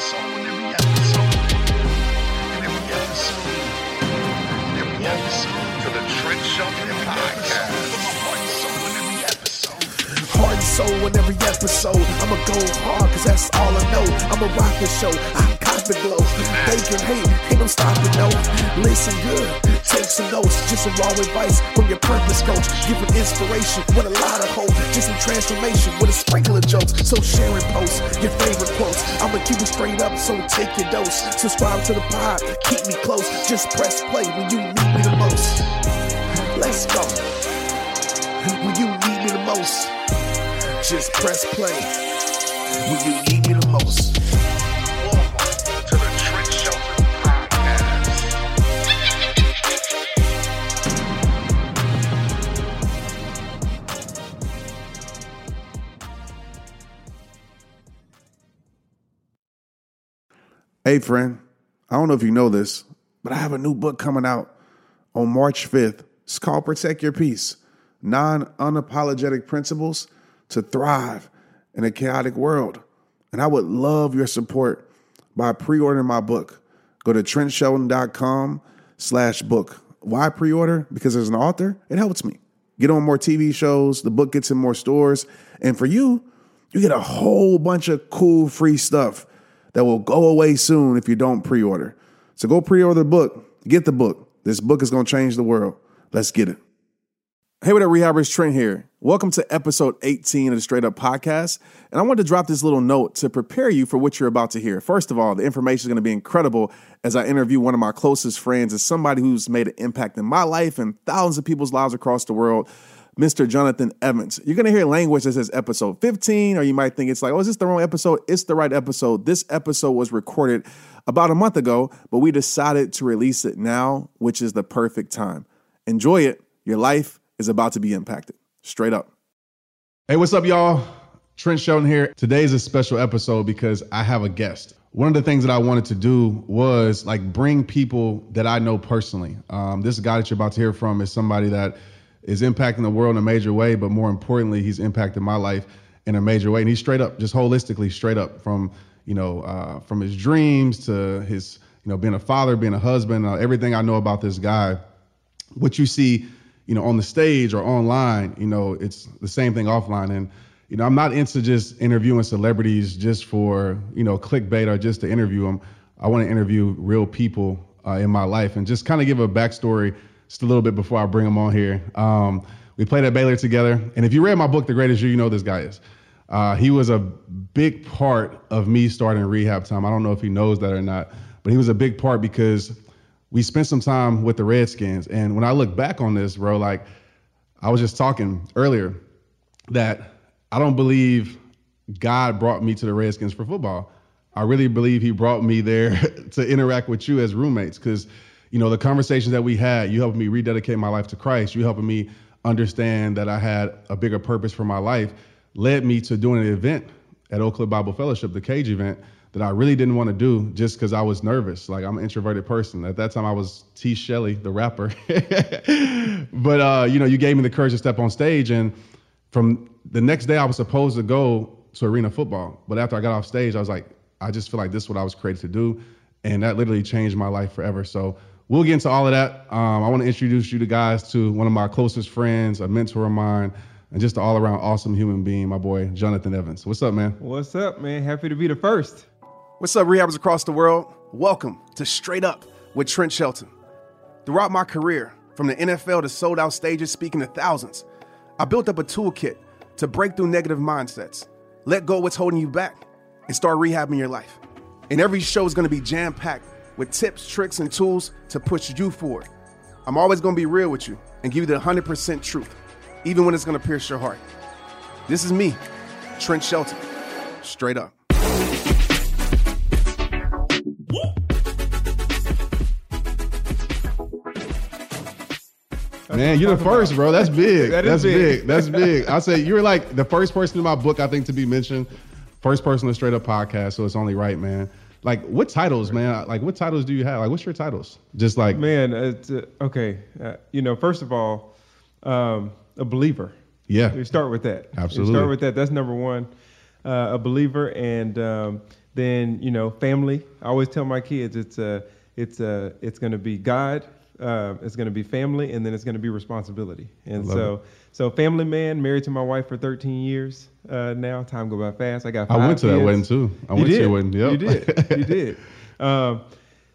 soul in every episode. In every episode. In every episode. To the Trent Shelton Podcast. And soul in every episode. Heart and soul in every episode. I'ma go hard, cause that's all I know. I'ma rock the show. I got the glow. They can hate, ain't no stopping, no. Listen good, take some notes. Just some raw advice from your purpose coach. Giving inspiration with a lot of hope. Just some transformation with a sprinkle of jokes. So share and post your favorite quotes. I'ma keep it straight up, so take your dose. Subscribe to the pod, keep me close. Just press play when you need me the most. Let's go. When you need me the most. Just press play when you need me the most. Hey, friend, I don't know if you know this, but I have a new book coming out on March 5th. It's called Protect Your Peace Nine Unapologetic Principles to Thrive in a Chaotic World. And I would love your support by pre ordering my book. Go to trentshelton.com slash book. Why pre order? Because as an author, it helps me. Get on more TV shows, the book gets in more stores. And for you, you get a whole bunch of cool free stuff that will go away soon if you don't pre order. So go pre order the book, get the book. This book is going to change the world. Let's get it. Hey, what up, rehabbers? Trent here. Welcome to episode 18 of the Straight Up Podcast. And I wanted to drop this little note to prepare you for what you're about to hear. First of all, the information is going to be incredible as I interview one of my closest friends, as somebody who's made an impact in my life and thousands of people's lives across the world. Mr. Jonathan Evans. You're going to hear language that says episode 15, or you might think it's like, oh, is this the wrong episode? It's the right episode. This episode was recorded about a month ago, but we decided to release it now, which is the perfect time. Enjoy it. Your life is about to be impacted. Straight up. Hey, what's up, y'all? Trent Shelton here. Today's a special episode because I have a guest. One of the things that I wanted to do was like bring people that I know personally. Um, this guy that you're about to hear from is somebody that is impacting the world in a major way, but more importantly, he's impacted my life in a major way. And he's straight up, just holistically straight up from, you know, uh, from his dreams to his, you know, being a father, being a husband, uh, everything I know about this guy. What you see, you know, on the stage or online, you know, it's the same thing offline. And, you know, I'm not into just interviewing celebrities just for, you know, clickbait or just to interview them. I want to interview real people uh, in my life and just kind of give a backstory just a little bit before I bring them on here. Um, we played at Baylor together. And if you read my book, The Greatest You, you know this guy is. Uh, he was a big part of me starting rehab time. I don't know if he knows that or not, but he was a big part because we spent some time with the Redskins. And when I look back on this, bro, like I was just talking earlier that I don't believe God brought me to the Redskins for football. I really believe he brought me there to interact with you as roommates because, you know, the conversations that we had, you helped me rededicate my life to Christ. You helping me understand that I had a bigger purpose for my life, led me to doing an event at Oak Cliff Bible Fellowship, the Cage event, that I really didn't want to do just because I was nervous. Like I'm an introverted person. At that time, I was T. Shelley, the rapper. but uh, you know, you gave me the courage to step on stage, and from the next day, I was supposed to go to arena football. But after I got off stage, I was like, I just feel like this is what I was created to do, and that literally changed my life forever. So we'll get into all of that. Um, I want to introduce you to guys to one of my closest friends, a mentor of mine, and just an all-around awesome human being, my boy Jonathan Evans. What's up, man? What's up, man? Happy to be the first. What's up, rehabbers across the world? Welcome to Straight Up with Trent Shelton. Throughout my career, from the NFL to sold out stages speaking to thousands, I built up a toolkit to break through negative mindsets, let go of what's holding you back, and start rehabbing your life. And every show is gonna be jam packed with tips, tricks, and tools to push you forward. I'm always gonna be real with you and give you the 100% truth, even when it's gonna pierce your heart. This is me, Trent Shelton. Straight up. Man, you're the first, bro. That's big. That That's big. big. That's big. I say you're like the first person in my book, I think, to be mentioned. First person to straight up podcast, so it's only right, man. Like, what titles, man? Like, what titles do you have? Like, what's your titles? Just like, Man, it's, uh, okay. Uh, you know, first of all, um, a believer. yeah, We start with that. Absolutely. start with that. That's number one. Uh, a believer, and um, then you know family. I always tell my kids it's a it's a it's going to be God, uh, it's going to be family, and then it's going to be responsibility. And so so family man, married to my wife for 13 years uh, now. Time go by fast. I got. I went to that wedding too. I You went did. to your wedding. Yep. You did. You did. Um,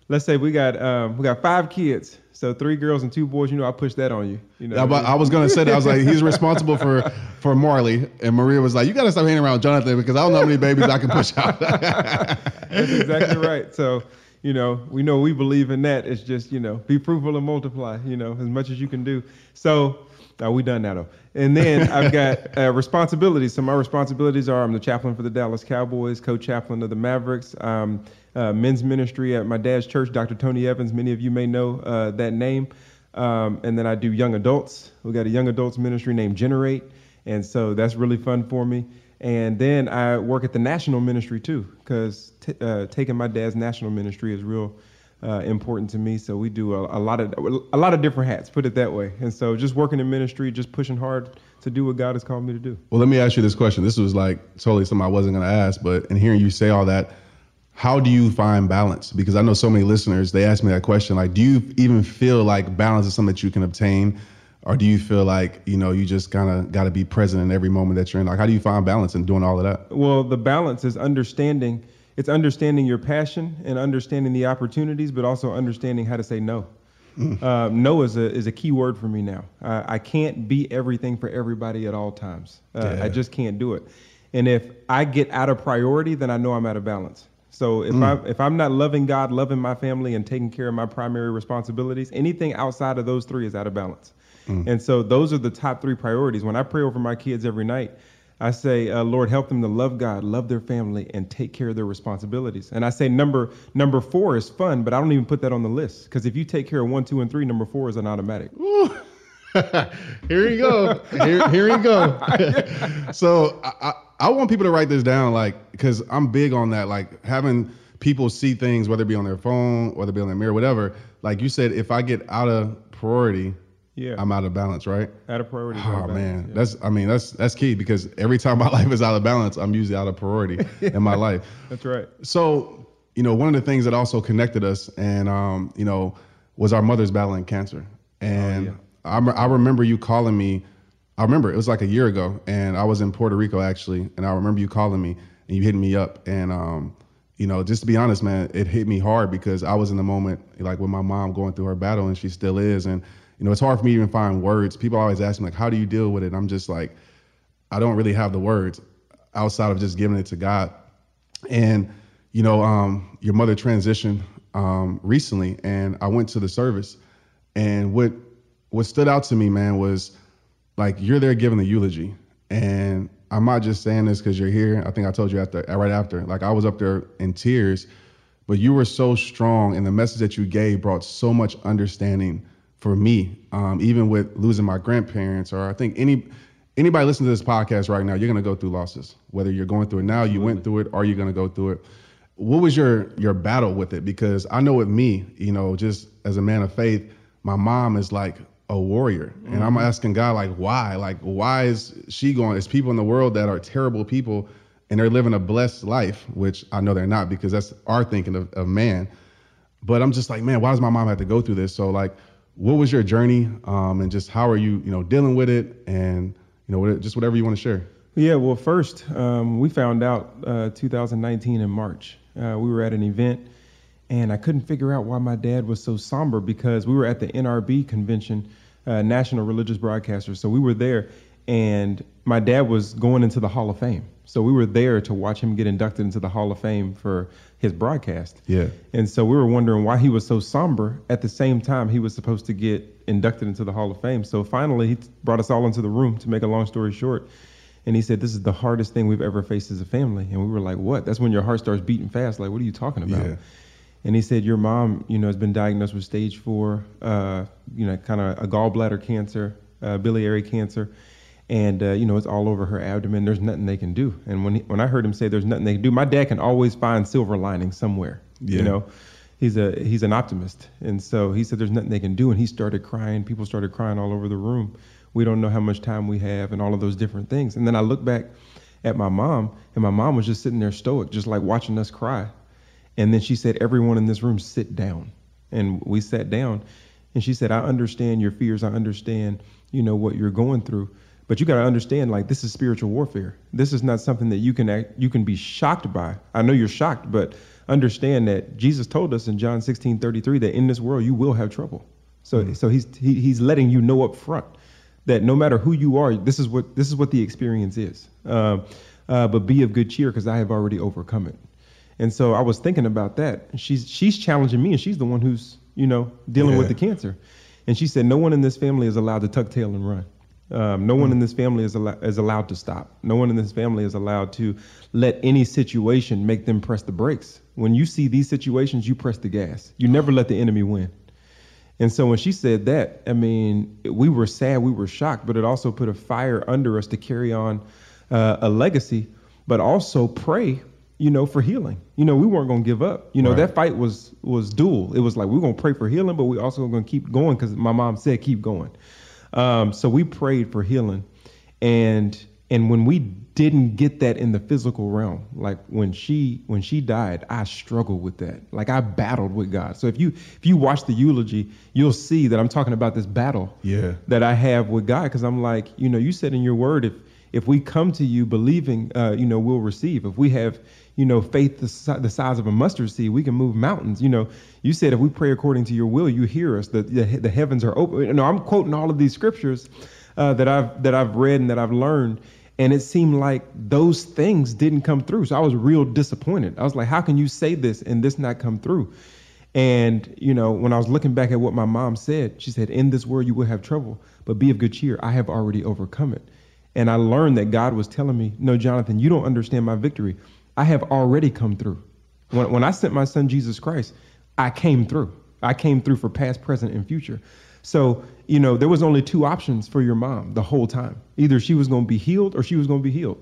let's say we got um, we got five kids. So three girls and two boys. You know, I pushed that on you. You know, but I was gonna say that. I was like, he's responsible for for Marley, and Maria was like, you gotta stop hanging around Jonathan because I don't know how many babies I can push out. That's exactly right. So, you know, we know we believe in that. It's just, you know, be fruitful and multiply, you know, as much as you can do. So, uh, we done that though. And then I've got uh, responsibilities. So my responsibilities are I'm the chaplain for the Dallas Cowboys, co-chaplain of the Mavericks, um, uh, men's ministry at my dad's church, Dr. Tony Evans. Many of you may know uh, that name. Um, and then I do young adults. We got a young adults ministry named Generate, and so that's really fun for me. And then I work at the national ministry too, because t- uh, taking my dad's national ministry is real uh, important to me. So we do a, a lot of a lot of different hats, put it that way. And so just working in ministry, just pushing hard to do what God has called me to do. well, let me ask you this question. This was like totally something I wasn't gonna ask, but in hearing you say all that, how do you find balance? Because I know so many listeners, they ask me that question. Like, do you even feel like balance is something that you can obtain? Or do you feel like, you know, you just kind of got to be present in every moment that you're in? Like, how do you find balance in doing all of that? Well, the balance is understanding. It's understanding your passion and understanding the opportunities, but also understanding how to say no. Uh, no is a is a key word for me now. Uh, I can't be everything for everybody at all times. Uh, I just can't do it. And if I get out of priority, then I know I'm out of balance. So if I if I'm not loving God, loving my family, and taking care of my primary responsibilities, anything outside of those three is out of balance. And so those are the top three priorities. When I pray over my kids every night, I say, uh, Lord, help them to love God, love their family, and take care of their responsibilities. And I say number number four is fun, but I don't even put that on the list because if you take care of one, two, and three, number four is an automatic. here you go. Here, here you go. so I, I, I want people to write this down, like, because I'm big on that, like having people see things, whether it be on their phone, whether it be on their mirror, whatever. Like you said, if I get out of priority, Yeah. I'm out of balance, right? Out of priority. Oh man, Yeah. that's I mean that's that's key because every time my life is out of balance, I'm usually out of priority in my life. that's right. So, you know, one of the things that also connected us and, um, you know, was our mother's battling cancer. And I, I remember you calling me, I remember it was like a year ago and I was in Puerto Rico actually. And I remember you calling me and you hitting me up. And, um, you know, just to be honest, man, it hit me hard because I was in the moment, like with my mom going through her battle and she still is. And, you know, it's hard for me to even find words. People always ask me like, how do you deal with it? I'm just like, I don't really have the words outside of just giving it to God. And you know, um, your mother transitioned um, recently, and I went to the service, and what what stood out to me, man, was like you're there giving the eulogy, and I'm not just saying this because you're here. I think I told you after, right after, like I was up there in tears, but you were so strong, and the message that you gave brought so much understanding for me, um, even with losing my grandparents, or I think any anybody listening to this podcast right now, you're gonna go through losses. Whether you're going through it now, you went through it, or you're gonna go through it. What was your your battle with it? Because I know with me, you know, just as a man of faith, my mom is like a warrior, and I'm asking God, like, why? Like, why is she going? There's people in the world that are terrible people, and they're living a blessed life, which I know they're not because that's our thinking of, of man. But I'm just like, man, why does my mom have to go through this? So like, what was your journey, um, and just how are you, you know, dealing with it, and you know, just whatever you want to share. Yeah, well, first, um, we found out uh, 2019 in March. Uh, we were at an event, and I couldn't figure out why my dad was so somber because we were at the NRB convention, uh, National Religious Broadcasters. So we were there, and my dad was going into the Hall of Fame. So we were there to watch him get inducted into the Hall of Fame for his broadcast. Yeah. And so we were wondering why he was so somber at the same time he was supposed to get inducted into the Hall of Fame. So finally, he brought us all into the room to make a long story short. And he said, This is the hardest thing we've ever faced as a family. And we were like, What? That's when your heart starts beating fast. Like, what are you talking about? Yeah. And he said, Your mom, you know, has been diagnosed with stage four, uh, you know, kind of a gallbladder cancer, uh, biliary cancer. And, uh, you know, it's all over her abdomen. There's nothing they can do. And when, he, when I heard him say there's nothing they can do, my dad can always find silver lining somewhere. Yeah. You know, he's a he's an optimist. And so he said there's nothing they can do. And he started crying. People started crying all over the room. We don't know how much time we have and all of those different things. And then I look back at my mom, and my mom was just sitting there stoic, just like watching us cry. And then she said, Everyone in this room, sit down. And we sat down. And she said, I understand your fears. I understand, you know, what you're going through. But you got to understand, like, this is spiritual warfare. This is not something that you can act, you can be shocked by. I know you're shocked, but understand that Jesus told us in John 16, 33, that in this world you will have trouble. So, so he's he, he's letting you know up front that no matter who you are, this is what this is what the experience is. Um, uh, but be of good cheer, because I have already overcome it. And so I was thinking about that. She's she's challenging me, and she's the one who's you know dealing with the cancer. And she said, no one in this family is allowed to tuck tail and run. Um, no one in this family is, al- is allowed to stop. No one in this family is allowed to let any situation make them press the brakes. When you see these situations, you press the gas. You never let the enemy win. And so when she said that, I mean, we were sad, we were shocked, but it also put a fire under us to carry on uh, a legacy, but also pray, you know, for healing. You know, we weren't going to give up. You know, Right. that fight was was dual. It was like we're going to pray for healing, but we also going to keep going because my mom said keep going. Um, so we prayed for healing, and and when we didn't get that in the physical realm, like when she when she died, I struggled with that. Like I battled with God. So if you if you watch the eulogy, you'll see that I'm talking about this battle Yeah. that I have with God because I'm like, you know, you said in your word if if we come to you believing, uh, you know, we'll receive. If we have, you know, faith the, the size of a mustard seed, we can move mountains. You know, you said if we pray according to your will, you hear us. The the, the heavens are open. Know, I'm quoting all of these scriptures uh, that I've that I've read and that I've learned. And it seemed like those things didn't come through. So I was real disappointed. I was like, how can you say this and this not come through? And, you know, when I was looking back at what my mom said, she said, In this world you will have trouble, but be of good cheer. I have already overcome it. And I learned that God was telling me, No, Jonathan, you don't understand my victory. I have already come through. When, when I sent my son Jesus Christ, I came through. I came through for past, present, and future. So, you know, there was only two options for your mom the whole time. Either she was going to be healed or she was going to be healed.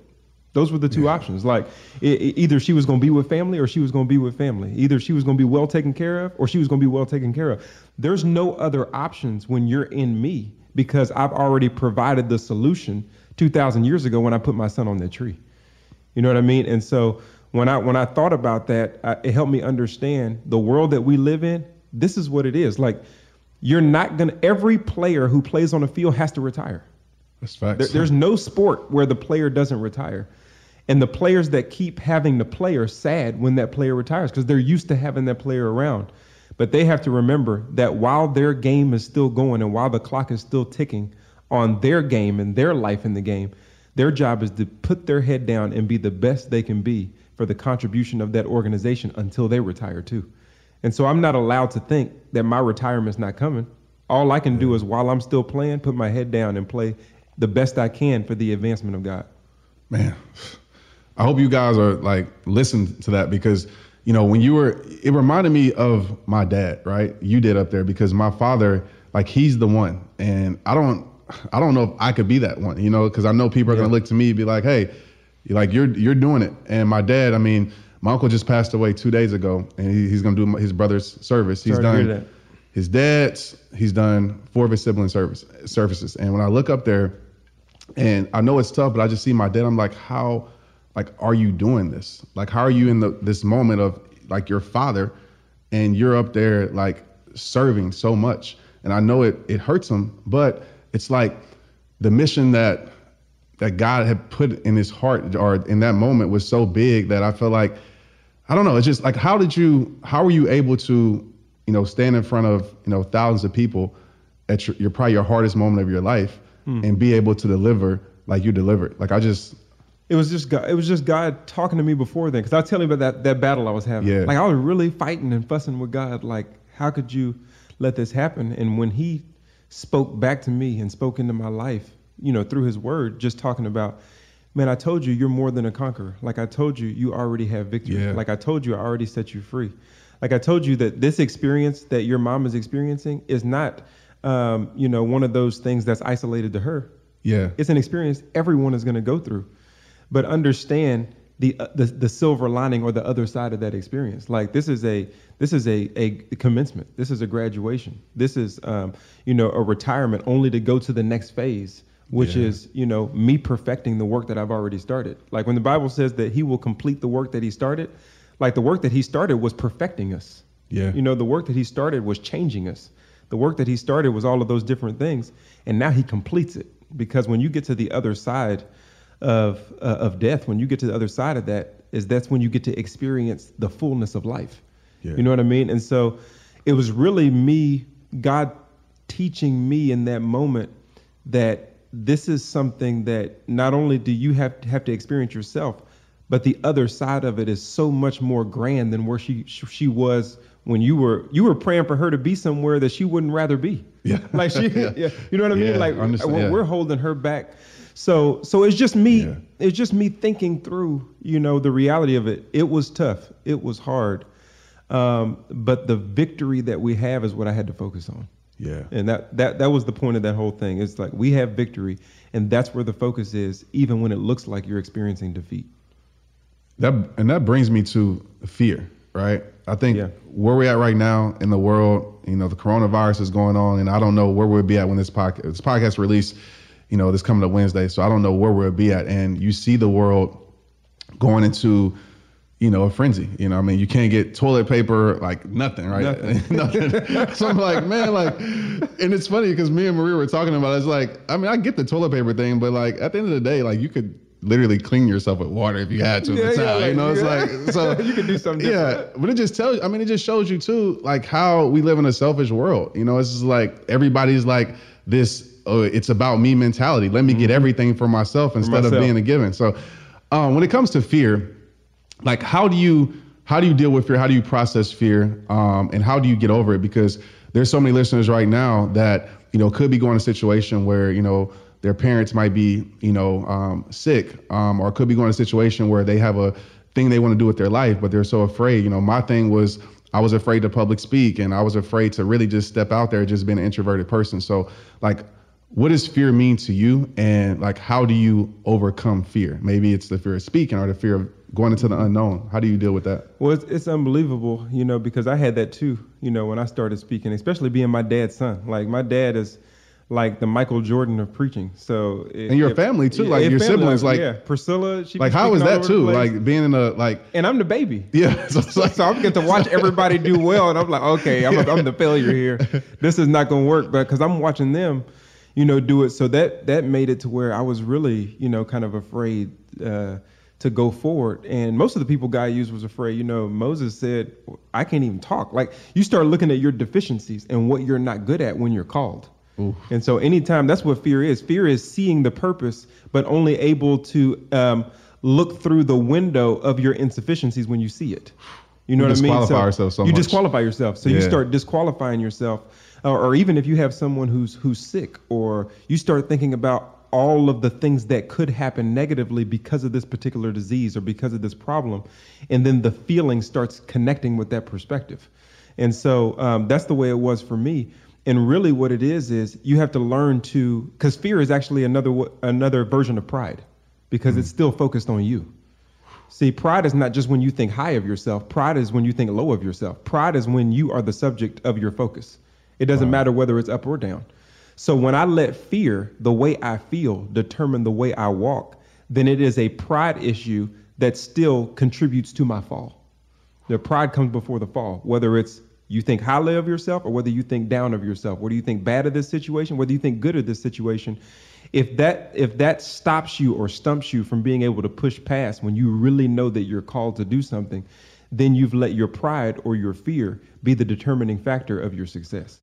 Those were the two options. Like e- e- either she was going to be with family or she was going to be with family. Either she was going to be well taken care of or she was going to be well taken care of. There's no other options when you're in me because I've already provided the solution 2000 years ago when I put my son on that tree. You know what I mean? And so when I when I thought about that, I, it helped me understand the world that we live in. This is what it is. Like you're not gonna. Every player who plays on a field has to retire. That's facts. There, there's no sport where the player doesn't retire. And the players that keep having the player sad when that player retires because they're used to having that player around. But they have to remember that while their game is still going and while the clock is still ticking on their game and their life in the game, their job is to put their head down and be the best they can be for the contribution of that organization until they retire too. And so I'm not allowed to think that my retirement's not coming. All I can do is while I'm still playing, put my head down and play the best I can for the advancement of God. man i hope you guys are like listen to that because you know when you were it reminded me of my dad right you did up there because my father like he's the one and i don't i don't know if i could be that one you know because i know people are going to look to me and be like hey like you're you're doing it and my dad i mean my uncle just passed away two days ago and he, he's going to do his brother's service he's Sorry done his dad's he's done four of his sibling service services and when i look up there and I know it's tough, but I just see my dad. I'm like, how, like, are you doing this? Like, how are you in the this moment of like your father, and you're up there like serving so much? And I know it it hurts him, but it's like the mission that that God had put in his heart or in that moment was so big that I felt like I don't know. It's just like how did you how were you able to you know stand in front of you know thousands of people at your, your probably your hardest moment of your life hmm. and be able to deliver like you delivered. Like I just It was just God. It was just God talking to me before then, because I was telling you about that that battle I was having. Yeah. Like I was really fighting and fussing with God. Like, how could you let this happen? And when He spoke back to me and spoke into my life, you know, through His Word, just talking about, man, I told you you're more than a conqueror. Like I told you, you already have victory. Yeah. Like I told you, I already set you free. Like I told you that this experience that your mom is experiencing is not, um, you know, one of those things that's isolated to her. yeah It's an experience everyone is going to go through, but understand the, uh, the the silver lining or the other side of that experience. Like this is a this is a a commencement. This is a graduation. This is um, you know a retirement only to go to the next phase which Yeah. is you know me perfecting the work that I've already started. Like when the Bible says that He will complete the work that He started, like the work that He started was perfecting us. Yeah. You know, the work that He started was changing us. The work that He started was all of those different things, and now He completes it. Because when you get to the other side of uh, of death, when you get to the other side of that, is that's when you get to experience the fullness of life. Yeah. You know what I mean? And so, it was really me, God, teaching me in that moment that this is something that not only do you have to have to experience yourself, but the other side of it is so much more grand than where she she was when you were you were praying for her to be somewhere that she wouldn't rather be. Yeah. like she, yeah. you know what I mean? Yeah, like we're, yeah. we're holding her back. So so it's just me. Yeah. It's just me thinking through, you know, the reality of it. It was tough. It was hard. Um, but the victory that we have is what I had to focus on. Yeah. And that, that that was the point of that whole thing. It's like we have victory, and that's where the focus is, even when it looks like you're experiencing defeat. That and that brings me to fear, right? I think Yeah. where we're at right now in the world, you know, the coronavirus is going on, and I don't know where we'll be at when this podcast this podcast release, you know, this coming up Wednesday. So I don't know where we'll be at. And you see the world going into, you know, a frenzy. You know, I mean, you can't get toilet paper, like nothing, right? Nothing. Nothing. so I'm like, man, like, and it's funny because me and Maria were talking about. It. It's like, I mean, I get the toilet paper thing, but like at the end of the day, like you could literally clean yourself with water if you had to. Yeah, the yeah, time, you know, it's yeah. like so You could do something Yeah, different. but it just tells. I mean, it just shows you too, like how we live in a selfish world. You know, it's just like everybody's like this. Oh, it's about me mentality. Let me get everything for myself instead of Mm-hmm. being a given. So, um, when it comes to fear, like how do you how do you deal with fear? How do you process fear? Um, and how do you get over it? Because there's so many listeners right now that you know could be going to a situation where you know their parents might be you know um, sick, um, or could be going to a situation where they have a thing they want to do with their life, but they're so afraid. You know, my thing was I was afraid to public speak, and I was afraid to really just step out there, just being an introverted person. So, like, what does fear mean to you, and like, how do you overcome fear? Maybe it's the fear of speaking or the fear of going into the unknown. How do you deal with that? Well, it's, it's unbelievable, you know, because I had that too, you know, when I started speaking, especially being my dad's son. Like my dad is like the Michael Jordan of preaching. So it- And your it- family, too, like your family, siblings, like- yeah, Priscilla. She Like, how was that too? Like being in a like, and I'm the baby. yeah. So like, so I'm get to watch everybody do well, and I'm like, okay, I'm, a, I'm the failure here. This is not going to work, but because I'm watching them, you know, do it. So that that made it to where I was really, you know, kind of afraid uh, to go forward. And most of the people God used was afraid. You know, Moses said, "I can't even talk." Like you start looking at your deficiencies and what you're not good at when you're called. And so, anytime that's what fear is. Fear is seeing the purpose, but only able to um, look through the window of your insufficiencies when you see it. You know We what I mean? ourselves so you much. disqualify yourself. So you start disqualifying yourself, or, even if you have someone who's who's sick, or you start thinking about all of the things that could happen negatively because of this particular disease or because of this problem, and then the feeling starts connecting with that perspective. And so um, that's the way it was for me. And really, what it is is you have to learn to, because fear is actually another another version of pride, because it's still focused on you. See, pride is not just when you think high of yourself. Pride is when you think low of yourself. Pride is when you are the subject of your focus. It doesn't matter whether it's up or down. So when I let fear, the way I feel, determine the way I walk, then it is a pride issue that still contributes to my fall. The pride comes before the fall, whether it's you think highly of yourself or whether you think down of yourself. Whether you think bad of this situation, whether you think good of this situation. If that if that stops you or stumps you from being able to push past when you really know that you're called to do something, then you've let your pride or your fear be the determining factor of your success.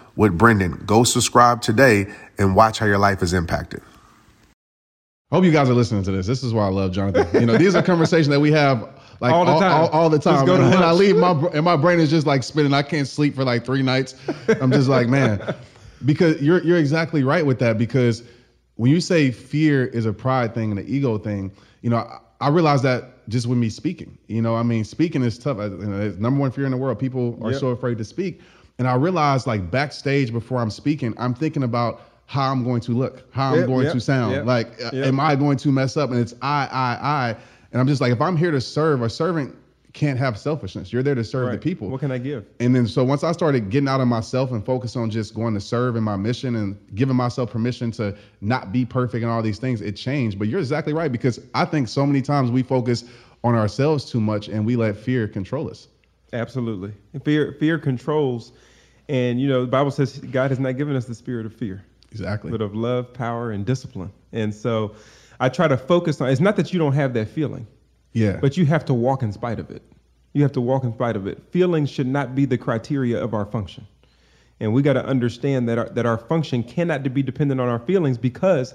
with Brendon. Go subscribe today and watch how your life is impacted. Hope you guys are listening to this. This is why I love Jonathan. You know, these are conversations that we have like All the time. all, all the time. go to and I leave my and my brain is just like spinning. I can't sleep for like three nights. I'm just like, man, because you're you're exactly right with that. Because when you say fear is a pride thing and an ego thing, you know, I, I realize that just with me speaking. You know, I mean, speaking is tough. I- You know, it's number one fear in the world. People are Yep. so afraid to speak. And I realized like backstage before I'm speaking, I'm thinking about how I'm going to look, how I'm going yep, to sound. yep, Like, am I going to mess up? And it's I, I, I. And I'm just like, if I'm here to serve, a servant can't have selfishness. You're there to serve the people. What can I give? And then so once I started getting out of myself and focus on just going to serve in my mission and giving myself permission to not be perfect and all these things, it changed. But you're exactly right because I think so many times we focus on ourselves too much and we let fear control us. Absolutely. Fear fear controls and you know, the Bible says God has not given us the spirit of fear, Exactly. but of love, power, and discipline. And so I try to focus on it's not that you don't have that feeling, Yeah. but you have to walk in spite of it. You have to walk in spite of it. Feelings should not be the criteria of our function. And we got to understand that our, that our function cannot be dependent on our feelings because,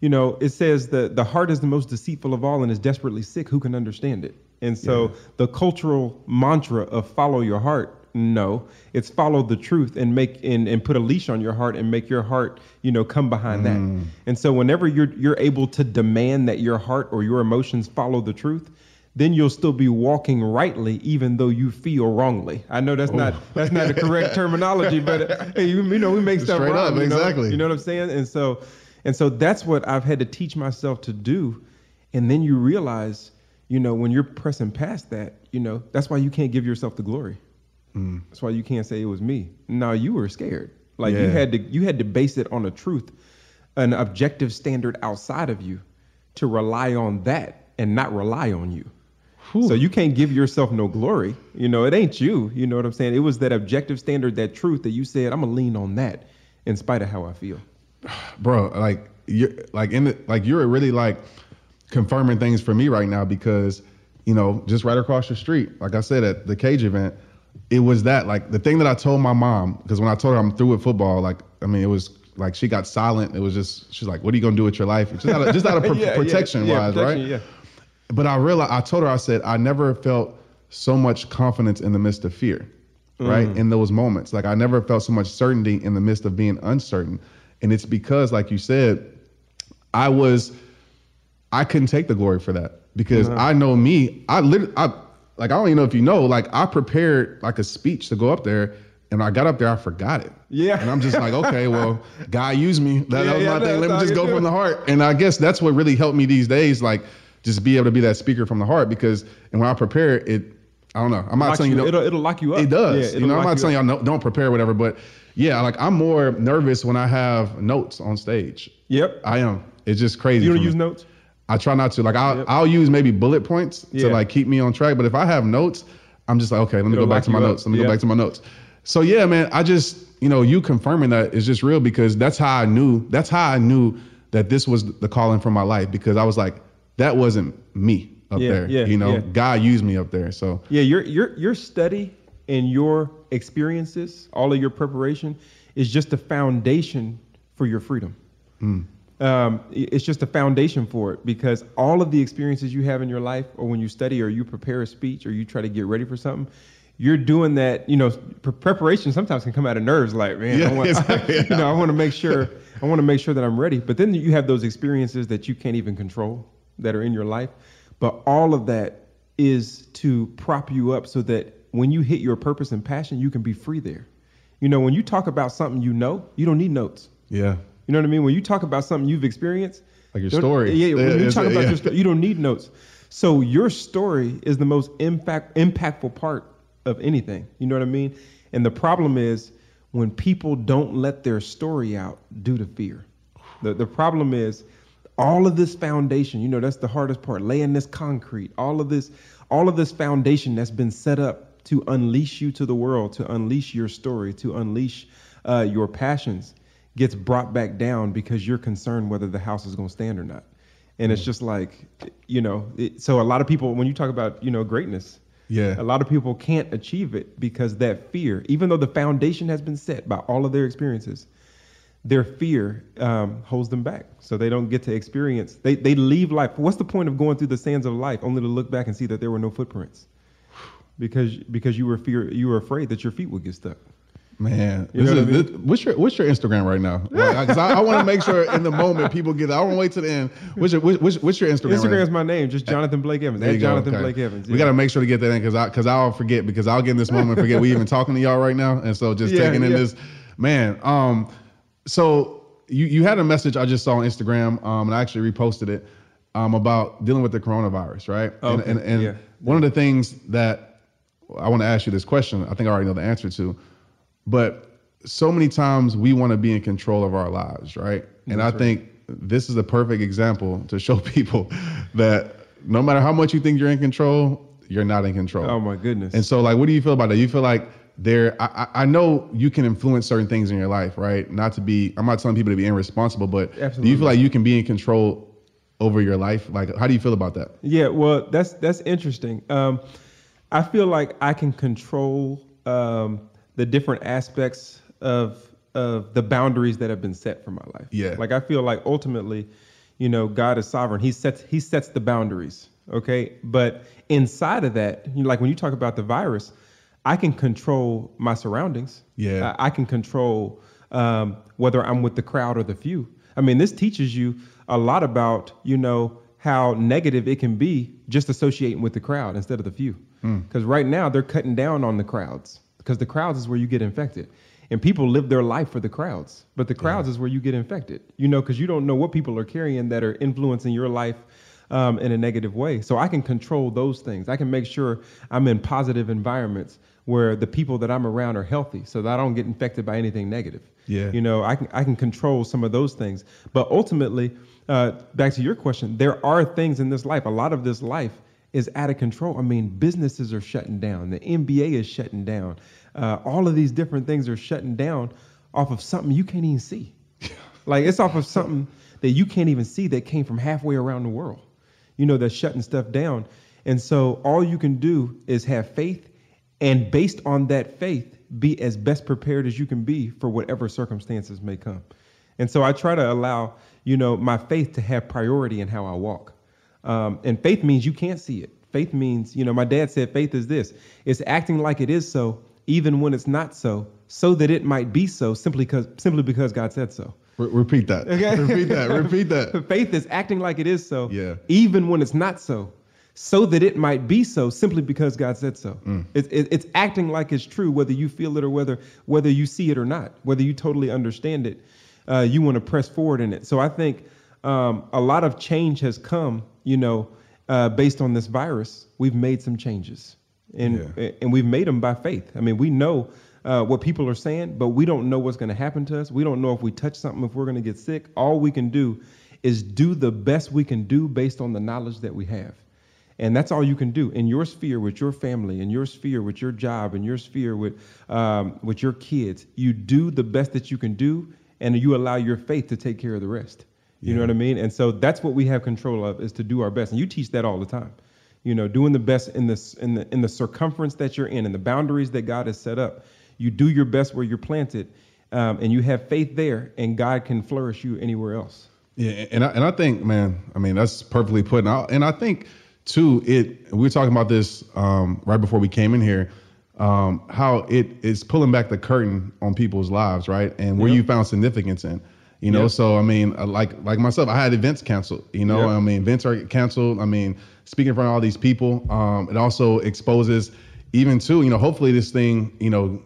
you know, it says that the heart is the most deceitful of all and is desperately sick. Who can understand it? And so the cultural mantra of follow your heart, no, it's follow the truth and make and, and put a leash on your heart and make your heart, you know, come behind that. Mm. And so whenever you're you're able to demand that your heart or your emotions follow the truth, then you'll still be walking rightly even though you feel wrongly. I know that's not oh. that's not the correct terminology, but hey, you, you know we make stuff Straight up, you know? exactly. You know what I'm saying? And so and so that's what I've had to teach myself to do. And then you realize, you know, when you're pressing past that, you know, that's why you can't give yourself the glory. That's why you can't say it was me. No, you were scared. Like you had to you had to base it on a truth, an objective standard outside of you to rely on that and not rely on you. So you can't give yourself no glory. You know, it ain't you. You know what I'm saying? It was that objective standard, that truth that you said, I'm gonna lean on that in spite of how I feel. bro like you're like in the like you're really like confirming things for me right now because you know just right across the street like i said at the cage event it was that like the thing that i told my mom because when i told her i'm through with football like i mean it was like she got silent. It was just she's like what are you gonna do with your life? Just out of, just out of pro- Yeah, yeah, protection yeah, wise protection, right yeah. but I realized I told her I said I never felt so much confidence in the midst of fear, right? Mm. In those moments, like I never felt so much certainty in the midst of being uncertain, and it's because, like you said, I was I couldn't take the glory for that. Because uh-huh. I know me. I literally, I like I don't even know if you know, like I prepared like a speech to go up there. And I got up there, I forgot it. Yeah. And I'm just like, okay, well, God used me. That, Yeah, that was yeah, my thing. Let me just go do from the heart. And I guess that's what really helped me these days, like just be able to be that speaker from the heart. Because and when I prepare, it, I don't know. I'm not telling you, it'll- it'll lock you up. It does. Yeah, you know, I'm not up. y'all no, don't prepare whatever, but yeah, like I'm more nervous when I have notes on stage. Yep. I am. It's just crazy. You don't for me. use notes? I try not to. Like I'll I'll use maybe bullet points Yeah. to like keep me on track. But if I have notes, I'm just like, okay, let me It'll go back to my up. notes. Let me Yeah. go back to my notes. So yeah, man, I just you know you confirming that is just real because that's how I knew. That's how I knew that this was the calling for my life because I was like, that wasn't me up Yeah, there. yeah, you know, yeah. God used me up there. So Yeah, your your your study and your experiences, all of your preparation, is just a foundation for your freedom. Hmm. Um, it's just a foundation for it because all of the experiences you have in your life, or when you study, or you prepare a speech, or you try to get ready for something, you're doing that. You know, pre- preparation sometimes can come out of nerves. Like, man, I want, exactly. you know, I want to make sure, I want to make sure that I'm ready. But then you have those experiences that you can't even control that are in your life. But all of that is to prop you up so that when you hit your purpose and passion, you can be free there. You know, when you talk about something you know, you don't need notes. yeah, You know what I mean? When you talk about something you've experienced, Like your story. Yeah, when you talk about yeah. your story, you don't need notes. So your story is the most impact impactful part of anything. You know what I mean? And the problem is when people don't let their story out due to fear. The the problem is all of this foundation, you know, that's the hardest part, laying this concrete, all of this, all of this foundation that's been set up to unleash you to the world, to unleash your story, to unleash uh, your passions gets brought back down because you're concerned whether the house is going to stand or not. And it's just like, you know, it, so a lot of people, when you talk about, you know, greatness, Yeah. a lot of people can't achieve it because that fear, even though the foundation has been set by all of their experiences, their fear um, holds them back. So they don't get to experience, they, they leave life. What's the point of going through the sands of life only to look back and see that there were no footprints? Because, because you were fear, you were afraid that your feet would get stuck. Man, You know is, what I mean? this- what's your what's your Instagram right now? Because I, I want to make sure in the moment people get. I don't want to wait to the end. What's your what's, what's your Instagram? right Instagram now? is my name, just Jonathan Blake Evans. There At you go, Jonathan okay. Blake Evans. We got to make sure to get that in because I because I'll forget because I'll get in this moment and forget we even talking to y'all right now, and so just Yeah, taking in yeah. this man. Um, so you you had a message I just saw on Instagram, um, and I actually reposted it, um, about dealing with the coronavirus, right? And Okay, and, and yeah. one of the things that I want to ask you this question, I think I already know the answer to, but so many times we want to be in control of our lives, right? And I think this is a perfect example to show people that no matter how much you think you're in control, you're not in control. Oh my goodness. And so, like, what do you feel about that? You feel like there, I, I know you can influence certain things in your life, right? Not to be, I'm not telling people to be irresponsible, but do you feel like you can be in control over your life? Like, how do you feel about that? Yeah, well, that's that's interesting. Um, I feel like I can control um, the different aspects of of the boundaries that have been set for my life. Yeah. like I feel like ultimately, you know, God is sovereign. He sets he sets the boundaries. Okay, but inside of that, you know, like when you talk about the virus, I can control my surroundings. Yeah. I, I can control um, whether I'm with the crowd or the few. I mean, this teaches you a lot about, you know, how negative it can be just associating with the crowd instead of the few. Because right now they're cutting down on the crowds because the crowds is where you get infected. And people live their life for the crowds, but the crowds is where you get infected, you know, because you don't know what people are carrying that are influencing your life um, in a negative way. So I can control those things. I can make sure I'm in positive environments where the people that I'm around are healthy so that I don't get infected by anything negative. Yeah. You know, I can I can control some of those things. But ultimately, uh, back to your question, there are things in this life. A lot of this life is out of control. I mean, businesses are shutting down. The NBA is shutting down. Uh, all of these different things are shutting down off of something you can't even see. like it's off of something that you can't even see that came from halfway around the world. You know, that's shutting stuff down. And so all you can do is have faith and based on that faith, be as best prepared as you can be for whatever circumstances may come. And so I try to allow, you know, my faith to have priority in how I walk. Um, and faith means you can't see it. Faith means, you know, my dad said faith is this it's acting like it is so, even when it's not so, so that it might be so simply because simply because God said so. Re- repeat that. Okay? repeat that. Repeat that. Faith is acting like it is so, Yeah. even when it's not so, so that it might be so, simply because God said so. Mm. It's, it- it's acting like it's true, whether you feel it or whether whether you see it or not, whether you totally understand it. Uh, you want to press forward in it. So I think um, a lot of change has come, you know, uh, based on this virus. We've made some changes, and and we've made them by faith. I mean, we know uh, what people are saying, but we don't know what's going to happen to us. We don't know if we touch something, if we're going to get sick. All we can do is do the best we can do based on the knowledge that we have. And that's all you can do in your sphere with your family, in your sphere with your job, in your sphere with um, with your kids. You do the best that you can do, and you allow your faith to take care of the rest. You know what I mean? And so that's what we have control of is to do our best. And you teach that all the time. You know, doing the best in this in the in the circumference that you're in and the boundaries that God has set up. You do your best where you're planted, um, and you have faith there, and God can flourish you anywhere else. Yeah, and I, and I think, man, I mean, that's perfectly put. And I, and I think too, it we were talking about this um, right before we came in here, um, how it is pulling back the curtain on people's lives, right? And where you found significance in. You know, so I mean, uh, like like myself, I had events canceled. You know. I mean, events are canceled. I mean, speaking in front of all these people, um, it also exposes, even to you know, hopefully this thing, you know,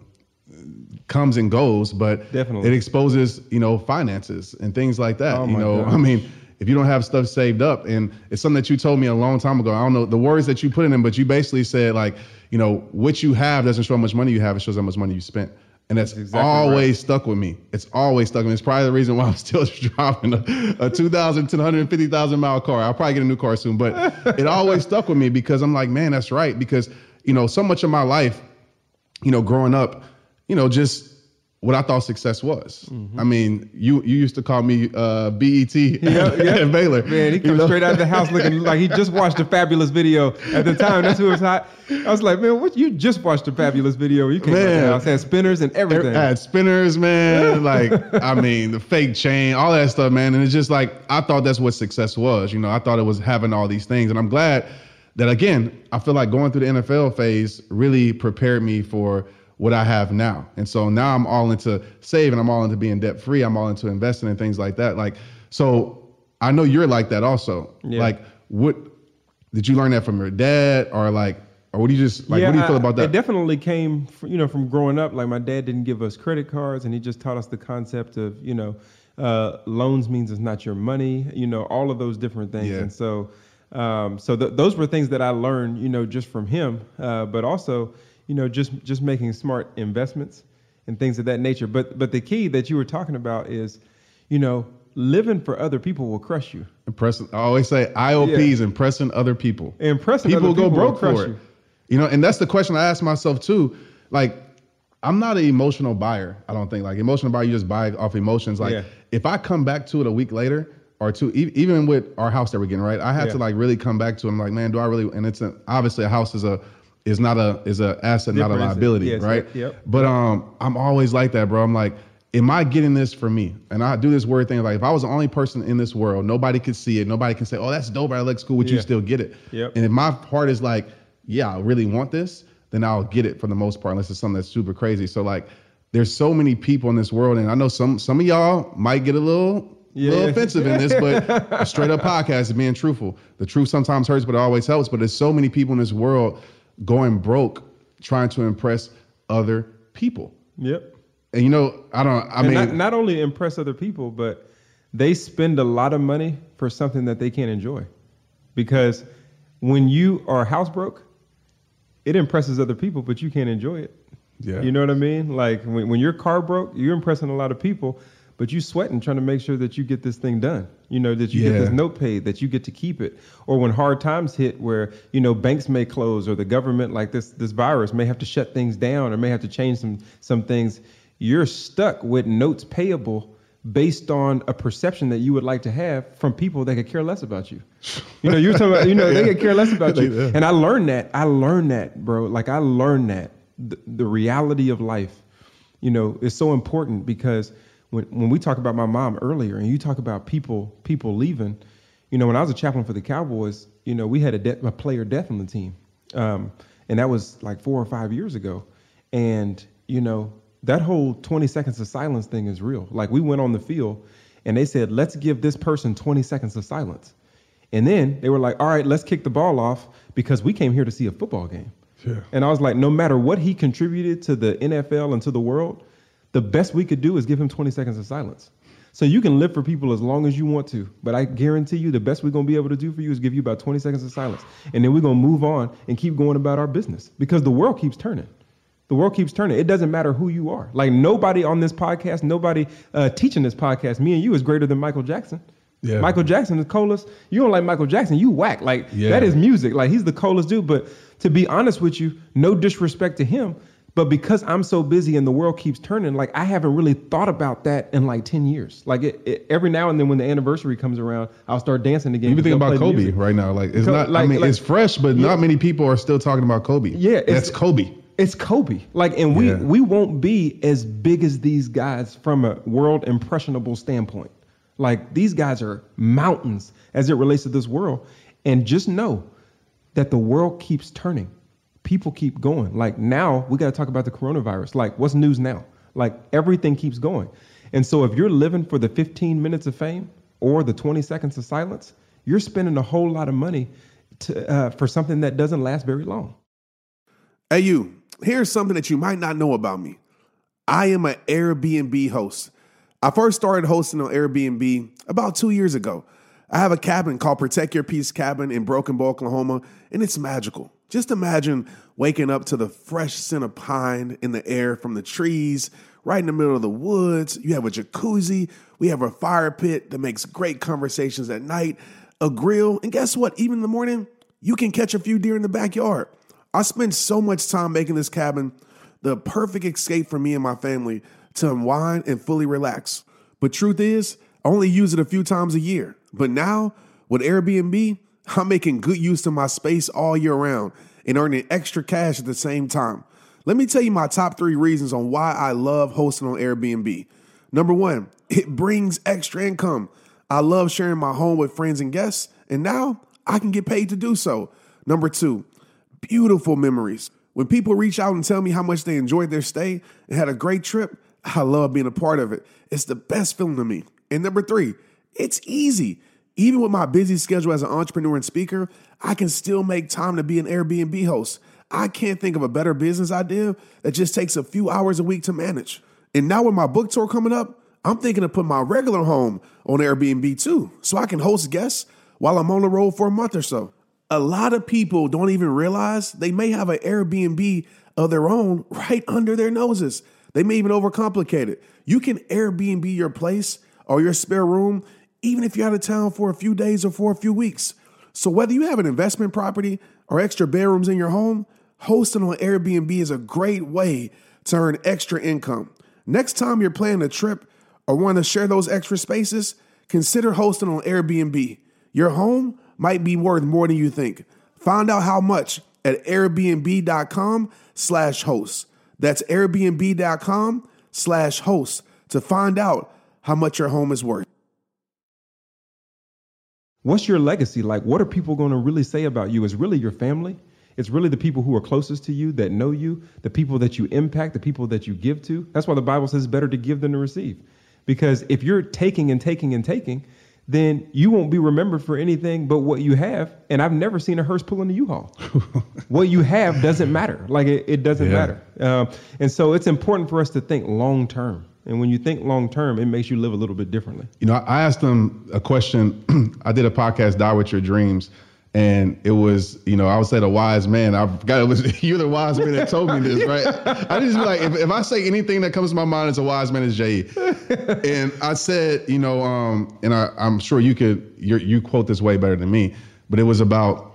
comes and goes, but Definitely. it exposes, you know, finances and things like that. Oh you know, gosh. I mean, if you don't have stuff saved up, and it's something that you told me a long time ago. I don't know the words that you put in them, but you basically said like, you know, what you have doesn't show how much money you have; it shows how much money you spent. And that's, exactly always stuck with me. It's always stuck with me. It's probably the reason why I'm still driving a, a 2,000 to 150,000 mile car. I'll probably get a new car soon, but it always stuck with me because I'm like, man, that's right. Because, you know, so much of my life, you know, growing up, you know, just what I thought success was. Mm-hmm. I mean, you you used to call me uh, BET Yeah, yeah. Baylor. Man, he You know? straight out of the house looking like he just watched a Fabolous video. At the time, that's who was hot. I was like, man, what? You just watched a Fabolous video. You came out Man. the house, had spinners and everything. I had spinners, man. like, I mean, the fake chain, all that stuff, man. And it's just like I thought that's what success was. You know, I thought it was having all these things, and I'm glad that again, I feel like going through the NFL phase really prepared me for what I have now. And so now I'm all into saving. I'm all into being debt free. I'm all into investing and things like that. Like, so I know you're like that also. Yeah. Like, what did you learn that from your dad, or like, or what do you just like? what do you feel about that? It definitely came, from, you know, from growing up. Like my dad didn't give us credit cards, and he just taught us the concept of, you know, uh, loans means it's not your money. You know, all of those different things. Yeah. And so, um, so th- those were things that I learned, you know, just from him. Uh, but also, you know, just just making smart investments and things of that nature. But but the key that you were talking about is, you know, living for other people will crush you. Impressing. I always say IOPs impressing other people. Impressing people other go people will broke crush for it. you. You know, and that's the question I ask myself too. Like, I'm not an emotional buyer. I don't think like emotional buyer. You just buy off emotions. Like, Yeah. if I come back to it a week later or two, e- even with our house that we're getting right, I had Yeah. to like really come back to. it. I'm like, man, do I really? And it's obviously a house is a is not a is an asset, not a liability, yes, right? yep, yep. But um, I'm always like that, bro. I'm like, am I getting this for me? And I do this word thing like, if I was the only person in this world, nobody could see it, nobody can say, oh, that's dope, I looks cool, would you still get it? Yep. And if my heart is like, yeah, I really want this, then I'll get it for the most part, unless it's something that's super crazy. So like, there's so many people in this world, and I know some some of y'all might get a little. little offensive in this, but a straight up podcast is being truthful. The truth sometimes hurts, but it always helps. But there's so many people in this world going broke trying to impress other people. Yep. And you know, I don't. I and mean, not, not only impress other people, but they spend a lot of money for something that they can't enjoy. Because when you are house broke, it impresses other people, but you can't enjoy it. Yeah. You know what I mean? Like when, when your car broke, you're impressing a lot of people, but you sweating trying to make sure that you get this thing done. You know, that you get this note paid, that you get to keep it. Or when hard times hit where, you know, banks may close or the government like this this virus may have to shut things down or may have to change some some things, you're stuck with notes payable based on a perception that you would like to have from people that could care less about you. You know, you're talking about, you know, they could care less about you. And I learned that. I learned that, bro. Like I learned that the, the reality of life, you know, is so important because when when we talk about my mom earlier, and you talk about people people leaving, you know, when I was a chaplain for the Cowboys, you know, we had a, de- a player death on the team, um, and that was like four or five years ago, and you know, that whole 20 seconds of silence thing is real. Like we went on the field, and they said, let's give this person 20 seconds of silence. And then they were like, all right, let's kick the ball off because we came here to see a football game. Yeah. And I was like, no matter what he contributed to the NFL and to the world, the best we could do is give him 20 seconds of silence. So you can live for people as long as you want to, but I guarantee you the best we're gonna be able to do for you is give you about 20 seconds of silence. And then we're gonna move on and keep going about our business because the world keeps turning. The world keeps turning. It doesn't matter who you are. Like nobody on this podcast, nobody uh, teaching this podcast, me and you is greater than Michael Jackson. Yeah. Michael Jackson is coolest. You don't like Michael Jackson, you whack. Like Yeah. that is music. Like he's the coolest dude. But to be honest with you, no disrespect to him, but because I'm so busy and the world keeps turning, like I haven't really thought about that in like 10 years. Like it, it- every now and then when the anniversary comes around, I'll start dancing again. even think about Kobe music. right now. Like it's Co- not. I mean, like- it's fresh, but Yeah. not many people are still talking about Kobe. Yeah, it's- that's Kobe. It's Kobe. Like, and we Yeah. we won't be as big as these guys from a world impressionable standpoint. Like these guys are mountains as it relates to this world. And just know that the world keeps turning. People keep going. Like now we got to talk about the coronavirus. Like what's news now? Like everything keeps going. And so if you're living for the 15 minutes of fame or the 20 seconds of silence, you're spending a whole lot of money to, uh, for something that doesn't last very long. Hey, you, here's something that you might not know about me. I am an Airbnb host. I first started hosting on Airbnb about two years ago. I have a cabin called Protect Your Peace Cabin in Broken Bow, Oklahoma, and it's magical. Just imagine waking up to the fresh scent of pine in the air from the trees, right in the middle of the woods. You have a jacuzzi. We have a fire pit that makes great conversations at night, a grill, and guess what? Even in the morning, you can catch a few deer in the backyard. I spent so much time making this cabin the perfect escape for me and my family to unwind and fully relax. But truth is, I only use it a few times a year. But now, with Airbnb, I'm making good use of my space all year round and earning extra cash at the same time. Let me tell you my top three reasons on why I love hosting on Airbnb. Number one, it brings extra income. I love sharing my home with friends and guests, and now I can get paid to do so. Number two, beautiful memories. When people reach out and tell me how much they enjoyed their stay and had a great trip, I love being a part of it. It's the best feeling to me. And number three, it's easy. Even with my busy schedule as an entrepreneur and speaker, I can still make time to be an Airbnb host. I can't think of a better business idea that just takes a few hours a week to manage. And now with my book tour coming up, I'm thinking of putting my regular home on Airbnb too, so I can host guests while I'm on the road for a month or so. A lot of people don't even realize they may have an Airbnb of their own right under their noses. They may even overcomplicate it. You can Airbnb your place or your spare room, even if you're out of town for a few days or for a few weeks. So, whether you have an investment property or extra bedrooms in your home, hosting on Airbnb is a great way to earn extra income. Next time you're planning a trip or want to share those extra spaces, consider hosting on Airbnb. Your home might be worth more than you think. Find out how much at airbnb.com slash host. That's airbnb.com slash host to find out how much your home is worth. What's your legacy like? What are people going to really say about you? It's really your family. It's really the people who are closest to you that know you, the people that you impact, the people that you give to. That's why the Bible says it's better to give than to receive. Because if you're taking and taking and taking, then you won't be remembered for anything but what you have. And I've never seen a hearse pulling a U-Haul. what you have doesn't matter. Like it, it doesn't Yeah. matter. Um, and so it's important for us to think long term. And when you think long term, it makes you live a little bit differently. You know, I asked them a question. I did a podcast, Die with Your Dreams, and it was, you know, I would say the wise man. I've got it was you're the wise man that told me this, right? I just be like, if, if I say anything that comes to my mind as a wise man, is Jay. and I said, you know, um, and I, I'm sure you could, you you quote this way better than me, but it was about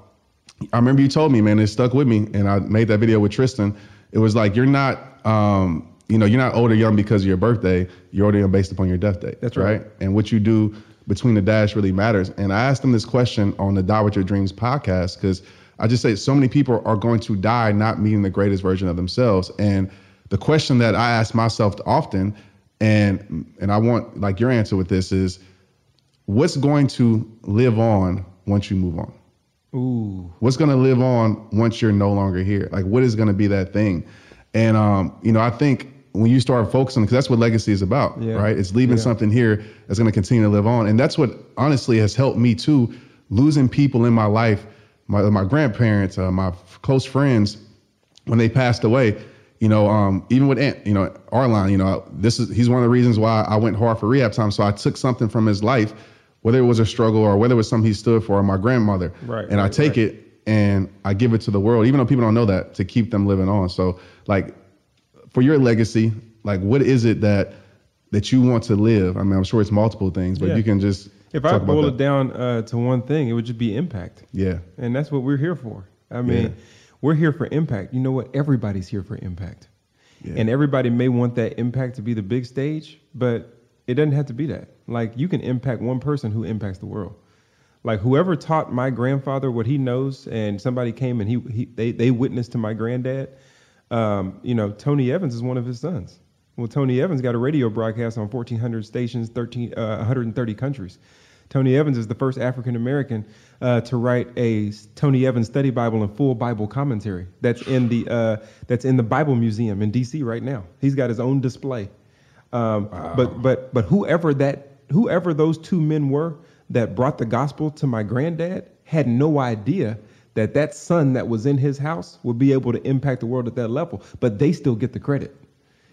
I remember you told me, man, it stuck with me, and I made that video with Tristan. It was like you're not, um, you know, you're not old or young because of your birthday. You're old or young based upon your death date. That's right. And what you do between the dash really matters. And I asked him this question on the Die with Your Dreams podcast because I just say so many people are going to die not meeting the greatest version of themselves. And the question that I ask myself often, and and I want like your answer with this is, what's going to live on once you move on? Ooh. what's going to live on once you're no longer here like what is going to be that thing and um you know i think when you start focusing because that's what legacy is about Yeah. right it's leaving Yeah. something here that's going to continue to live on and that's what honestly has helped me too losing people in my life my, my grandparents uh, my f- close friends when they passed away, you know, um, even with Aunt, you know, Arline, you know, this is he's one of the reasons why I went hard for rehab time. So I took something from his life, whether it was a struggle or whether it was something he stood for, or my grandmother, Right, and I take right. it and I give it to the world, even though people don't know that, to keep them living on. So, like, for your legacy, like, what is it that that you want to live? I mean, I'm sure it's multiple things, but Yeah. you can just If I boil it down uh, to one thing, it would just be impact. Yeah, And that's what we're here for. I mean, Yeah. we're here for impact. You know what? Everybody's here for impact. Yeah. And everybody may want that impact to be the big stage, but it doesn't have to be that. Like you can impact one person who impacts the world. Like whoever taught my grandfather what he knows, and somebody came and he, he they, they witnessed to my granddad. Um, you know, Tony Evans is one of his sons. Well, Tony Evans got a radio broadcast on 1,400 stations, 13, uh, 130 countries. Tony Evans is the first African American uh, to write a Tony Evans Study Bible and full Bible commentary. That's in the uh, that's in the Bible Museum in D.C. right now. He's got his own display. Um, But but but whoever that whoever those two men were that brought the gospel to my granddad had no idea that that son that was in his house would be able to impact the world at that level. But they still get the credit.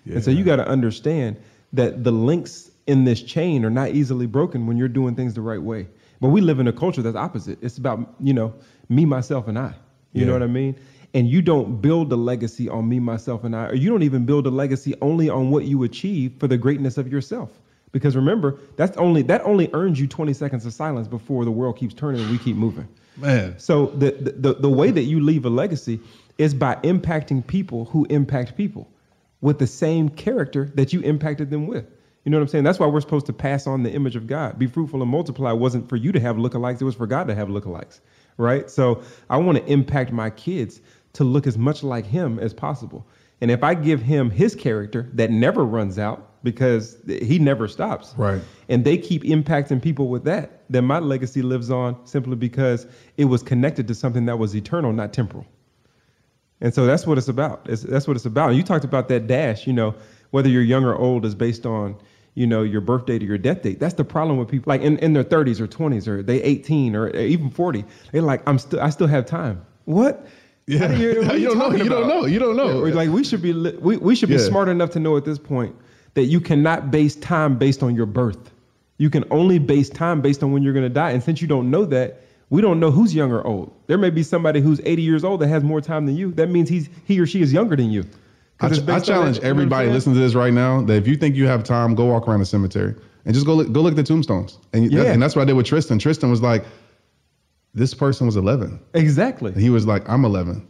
And so you got to understand that the links in this chain are not easily broken when you're doing things the right way. But we live in a culture that's opposite. It's about, you know, me, myself, and I. You know what I mean? And you don't build a legacy on me, myself, and I, or you don't even build a legacy only on what you achieve for the greatness of yourself. Because remember, that's only that only earns you 20 seconds of silence before the world keeps turning and we keep moving. Man. So the, the the way that you leave a legacy is by impacting people who impact people. with the same character that you impacted them with. You know what I'm saying? That's why we're supposed to pass on the image of God. Be fruitful and multiply wasn't for you to have lookalikes, it was for God to have lookalikes, right? So I want to impact my kids to look as much like Him as possible. And if I give him his character that never runs out because he never stops, Right. and they keep impacting people with that, then my legacy lives on simply because it was connected to something that was eternal, not temporal. And so that's what it's about. It's, that's what it's about. And you talked about that dash, you know, whether you're young or old is based on, you know, your birth date or your death date. That's the problem with people like in, in their 30s or 20s or they 18 or even 40. They're like, I'm still, I still have time. What? Yeah. Do you, what are You don't know. You don't know. You don't know. Like we should be, li- we, we should be Yeah. smart enough to know at this point that you cannot base time based on your birth. You can only base time based on when you're going to die. And since you don't know that, we don't know who's young or old. There may be somebody who's 80 years old that has more time than you. That means he's he or she is younger than you. I, ch- I challenge that, you know what I'm everybody listening to this right now that if you think you have time, go walk around the cemetery and just go look, go look at the tombstones. And, Yeah. and that's what I did with Tristan. Tristan was like, this person was 11. Exactly. And he was like, I'm 11.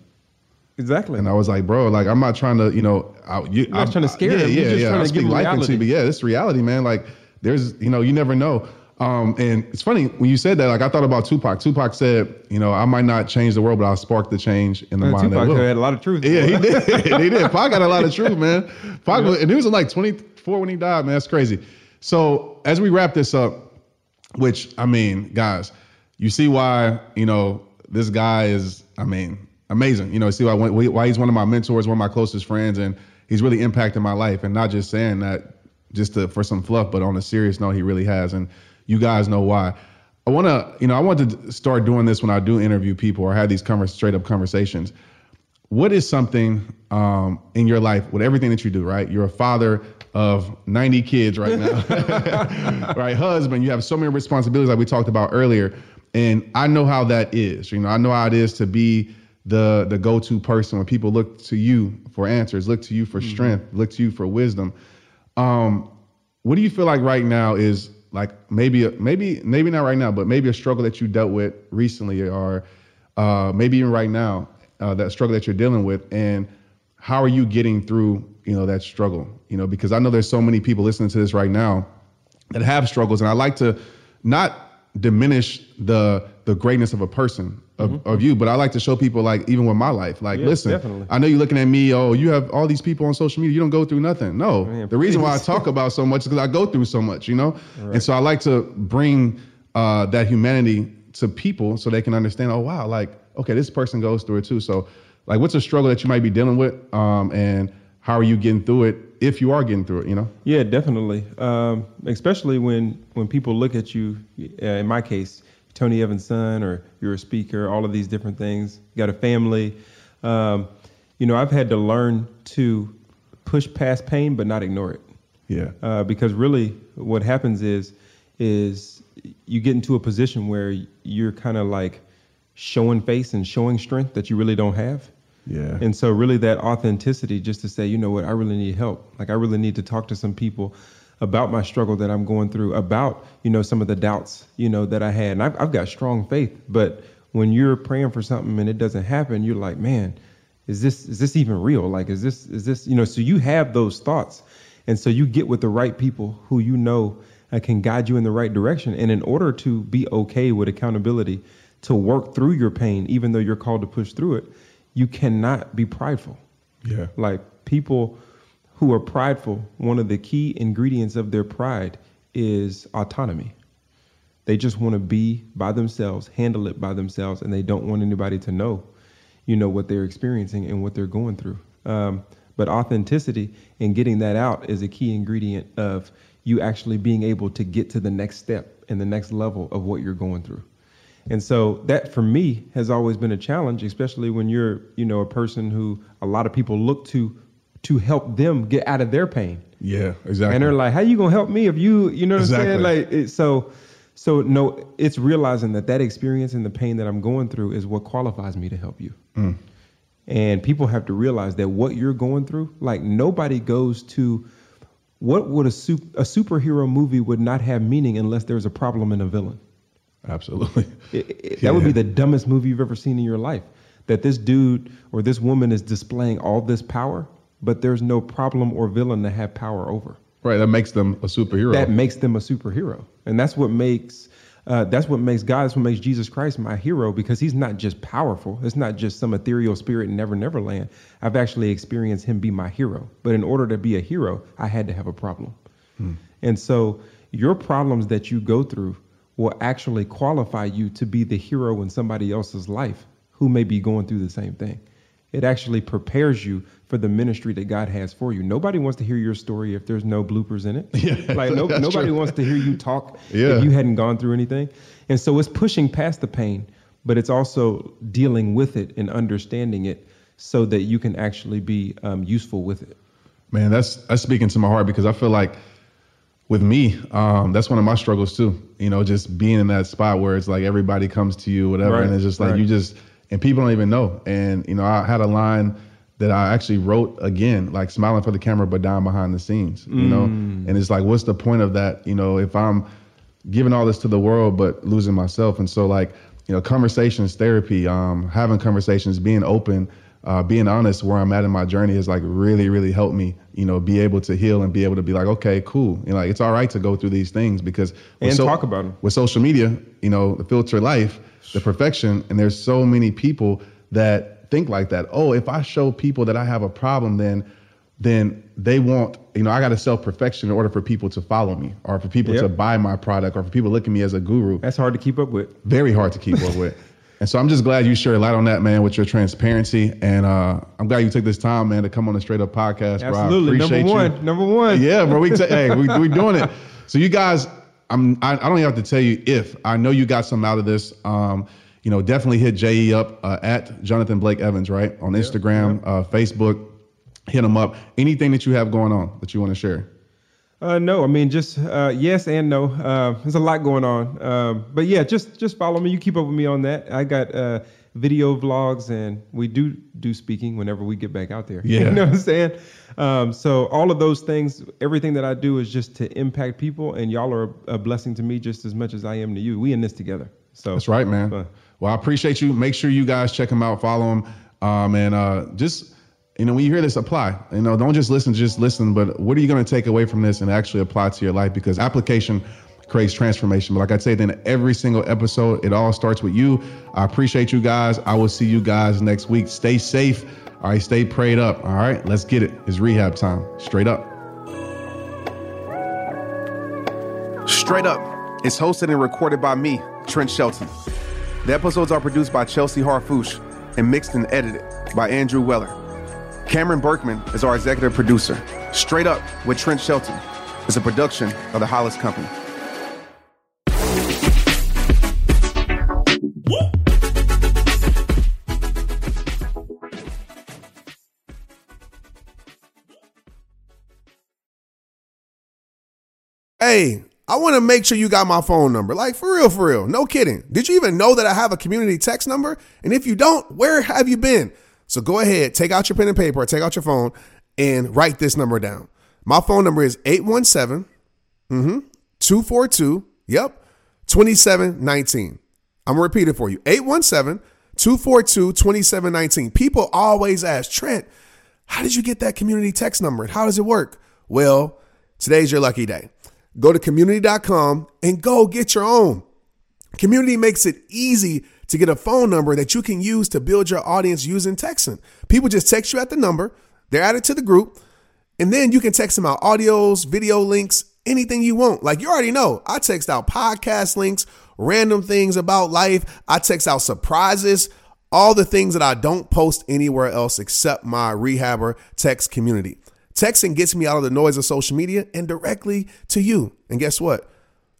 Exactly. And I was like, bro, like I'm not trying to, you know, I, you, not I- trying to scare yeah, him. Yeah, yeah. trying I to speak life into reality. you, but yeah, it's reality, man. Like there's, you know, you never know. Um, and it's funny when you said that. Like I thought about Tupac. Tupac said, you know, I might not change the world, but I'll spark the change in the Uh, mind Tupac that will. had a lot of truth. Yeah, he did. he did. Pac got a lot of truth, man. Pac, was, and he was like 24 when he died, man. That's crazy. So as we wrap this up, which I mean, guys, you see why you know this guy is, I mean, amazing. You know, see why why he's one of my mentors, one of my closest friends, and he's really impacted my life. And not just saying that just to, for some fluff, but on a serious note, he really has. And you guys know why. I want to, you know, I want to start doing this when I do interview people or have these straight up conversations what is something um, in your life with everything that you do right you're a father of 90 kids right now right husband you have so many responsibilities like we talked about earlier and i know how that is you know i know how it is to be the the go-to person when people look to you for answers look to you for strength look to you for wisdom. Um, what do you feel like right now is like maybe maybe maybe not right now but maybe a struggle that you dealt with recently or uh, maybe even right now uh, that struggle that you're dealing with? And how are you getting through you know that struggle? You know because i know there's so many people listening to this right now that have struggles and i like to not diminish the the greatness of a person of, of you but i like to show people like even with my life. Like Yeah, listen definitely. i know you're looking at me oh you have all these people on social media you don't go through nothing. No Man, the reason why i talk about so much is because i go through so much you know? And so i like to bring uh, that humanity to people so they can understand oh wow like okay this person goes through it too. So like what's a struggle that you might be dealing with um, and how are you getting through it if you are getting through it you know? Yeah, definitely. Um, especially when when people look at you. Uh, in my case, Tony Evans' son, or you're a speaker. All of these different things. You got a family. Um, you know, I've had to learn to push past pain, but not ignore it. yeah Uh, because really, what happens is is you get into a position where you're kind of like showing face and showing strength that you really don't have. yeah And so, really, that authenticity, just to say, you know what, I really need help. Like, I really need to talk to some people about my struggle that I'm going through, about you know some of the doubts you know that I had. And I've, I've got strong faith, but when you're praying for something and it doesn't happen, you're like, man, is this is this even real? Like, is this is this you know? So you have those thoughts, and so you get with the right people who you know uh, can guide you in the right direction. And in order to be okay with accountability, to work through your pain, even though you're called to push through it, you cannot be prideful. yeah Like people who are prideful, one of the key ingredients of their pride is autonomy. They just want to be by themselves, handle it by themselves, and they don't want anybody to know, you know, what they're experiencing and what they're going through. Um, but authenticity and getting that out is a key ingredient of you actually being able to get to the next step and the next level of what you're going through. And so that for me has always been a challenge, especially when you're, you know, a person who a lot of people look to to help them get out of their pain. yeah exactly And they're like, "How you gonna help me if you, you know what I'm saying?" Like, it, so, so no, it's realizing that that experience and the pain that I'm going through is what qualifies me to help you. Mm. And people have to realize that what you're going through, like nobody goes to, what would a sup- a superhero movie would not have meaning unless there's a problem and a villain. absolutely It- it- That would be the dumbest movie you've ever seen in your life. That this dude or this woman is displaying all this power, but there's no problem or villain to have power over. Right. That makes them a superhero. That makes them a superhero, and that's what makes uh, that's what makes God. That's what makes Jesus Christ my hero because He's not just powerful. It's not just some ethereal spirit in Never Never Land. I've actually experienced Him be my hero. But in order to be a hero, I had to have a problem, and so your problems that you go through will actually qualify you to be the hero in somebody else's life who may be going through the same thing. It actually prepares you for the ministry that God has for you. Nobody wants to hear your story if there's no bloopers in it. Yeah, like no, nobody true. wants to hear you talk Yeah. if you hadn't gone through anything. And so it's pushing past the pain, but it's also dealing with it and understanding it so that you can actually be um, useful with it. Man, that's that's speaking to my heart because I feel like with me, um, that's one of my struggles too. You know, just being in that spot where it's like everybody comes to you, whatever, Right, and it's just like right. you just and people don't even know. And you know, I had a line that I actually wrote again, like smiling for the camera but dying behind the scenes. You know, Mm. and it's like, what's the point of that? You know, if I'm giving all this to the world but losing myself, and so like you know, conversations, therapy, um, having conversations, being open. Uh, being honest where I'm at in my journey has like really, really helped me, you know, be able to heal and be able to be like, okay, cool. You know, like it's all right to go through these things because And talk about 'em. with social media, you know, the filter life, the perfection, and there's so many people that think like that. Oh, if I show people that I have a problem, then then they want, you know, I got to sell perfection in order for people to follow me or for people Yep. to buy my product or for people to look at me as a guru That's hard to keep up with. very hard to keep up with. And so I'm just glad you shared a light on that, man, with your transparency. And uh, I'm glad you took this time, man, to come on the Straight Up Podcast, bro. Absolutely. Number appreciate you. one. Number one. Yeah, bro. We t- hey, we we doing it. So you guys, I'm I, I don't even have to tell you if I know you got something out of this. Um, you know, definitely hit Je up uh, at Jonathan Blake Evans, right, on Instagram, Uh, Facebook. Hit him up. Anything that you have going on that you want to share. Uh, no, I mean just uh, yes and no. Uh, there's a lot going on, um, but yeah, just just follow me. You keep up with me on that. I got uh, video vlogs, and we do do speaking whenever we get back out there. Yeah. you know what I'm saying. Um, so all of those things, everything that I do is just to impact people, and y'all are a blessing to me just as much as I am to you. We in this together. So That's right, man. Fun. Well, I appreciate you. Make sure you guys check him out, follow him, um, and uh, just you know when you hear this, apply. You know, don't just listen, just listen. But what are you going to take away from this and actually apply to your life? Because application creates transformation. But like I say, then every single episode, it all starts with you. I appreciate you guys. I will see you guys next week. Stay safe. All right, stay prayed up. All right, let's get it. It's rehab time. Straight up. Straight Up is hosted and recorded by me, Trent Shelton. The episodes are produced by Chelsea Harfouche and mixed and edited by Andrew Weller. Cameron Berkman is our executive producer. Straight Up with Trent Shelton is a production of the Hollis Company. Hey, I want to make sure you got my phone number. Like, for real, for real. No kidding. Did you even know that I have a community text number? And if you don't, where have you been? So go ahead, take out your pen and paper, or take out your phone, and write this number down. My phone number is 817 mm-hmm, 242, yep, 2719. I'm going to repeat it for you 817 242 2719. People always ask, Trent, how did you get that community text number? How does it work? Well, today's your lucky day. Go to community.com and go get your own. Community makes it easy to get a phone number that you can use to build your audience using texting. People just text you at the number, they're added to the group, and then you can text them out audios, video links, anything you want. Like you already know, I text out podcast links, random things about life. I text out surprises, all the things that I don't post anywhere else except my rehabber text community. Texting gets me out of the noise of social media and directly to you. And guess what?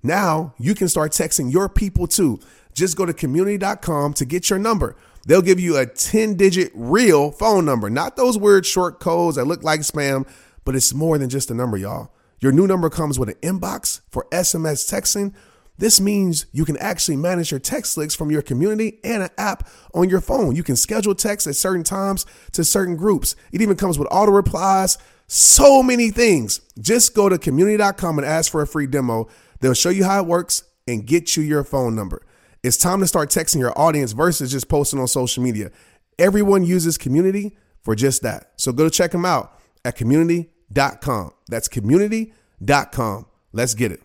Now you can start texting your people too. Just go to community.com to get your number. They'll give you a 10 digit real phone number, not those weird short codes that look like spam, but it's more than just a number, y'all. Your new number comes with an inbox for SMS texting. This means you can actually manage your text links from your community and an app on your phone. You can schedule texts at certain times to certain groups. It even comes with auto replies, so many things. Just go to community.com and ask for a free demo. They'll show you how it works and get you your phone number. It's time to start texting your audience versus just posting on social media. Everyone uses community for just that. So go check them out at community.com. That's community.com. Let's get it.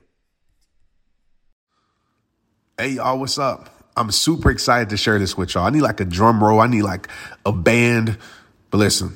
Hey, y'all, what's up? I'm super excited to share this with y'all. I need like a drum roll, I need like a band. But listen,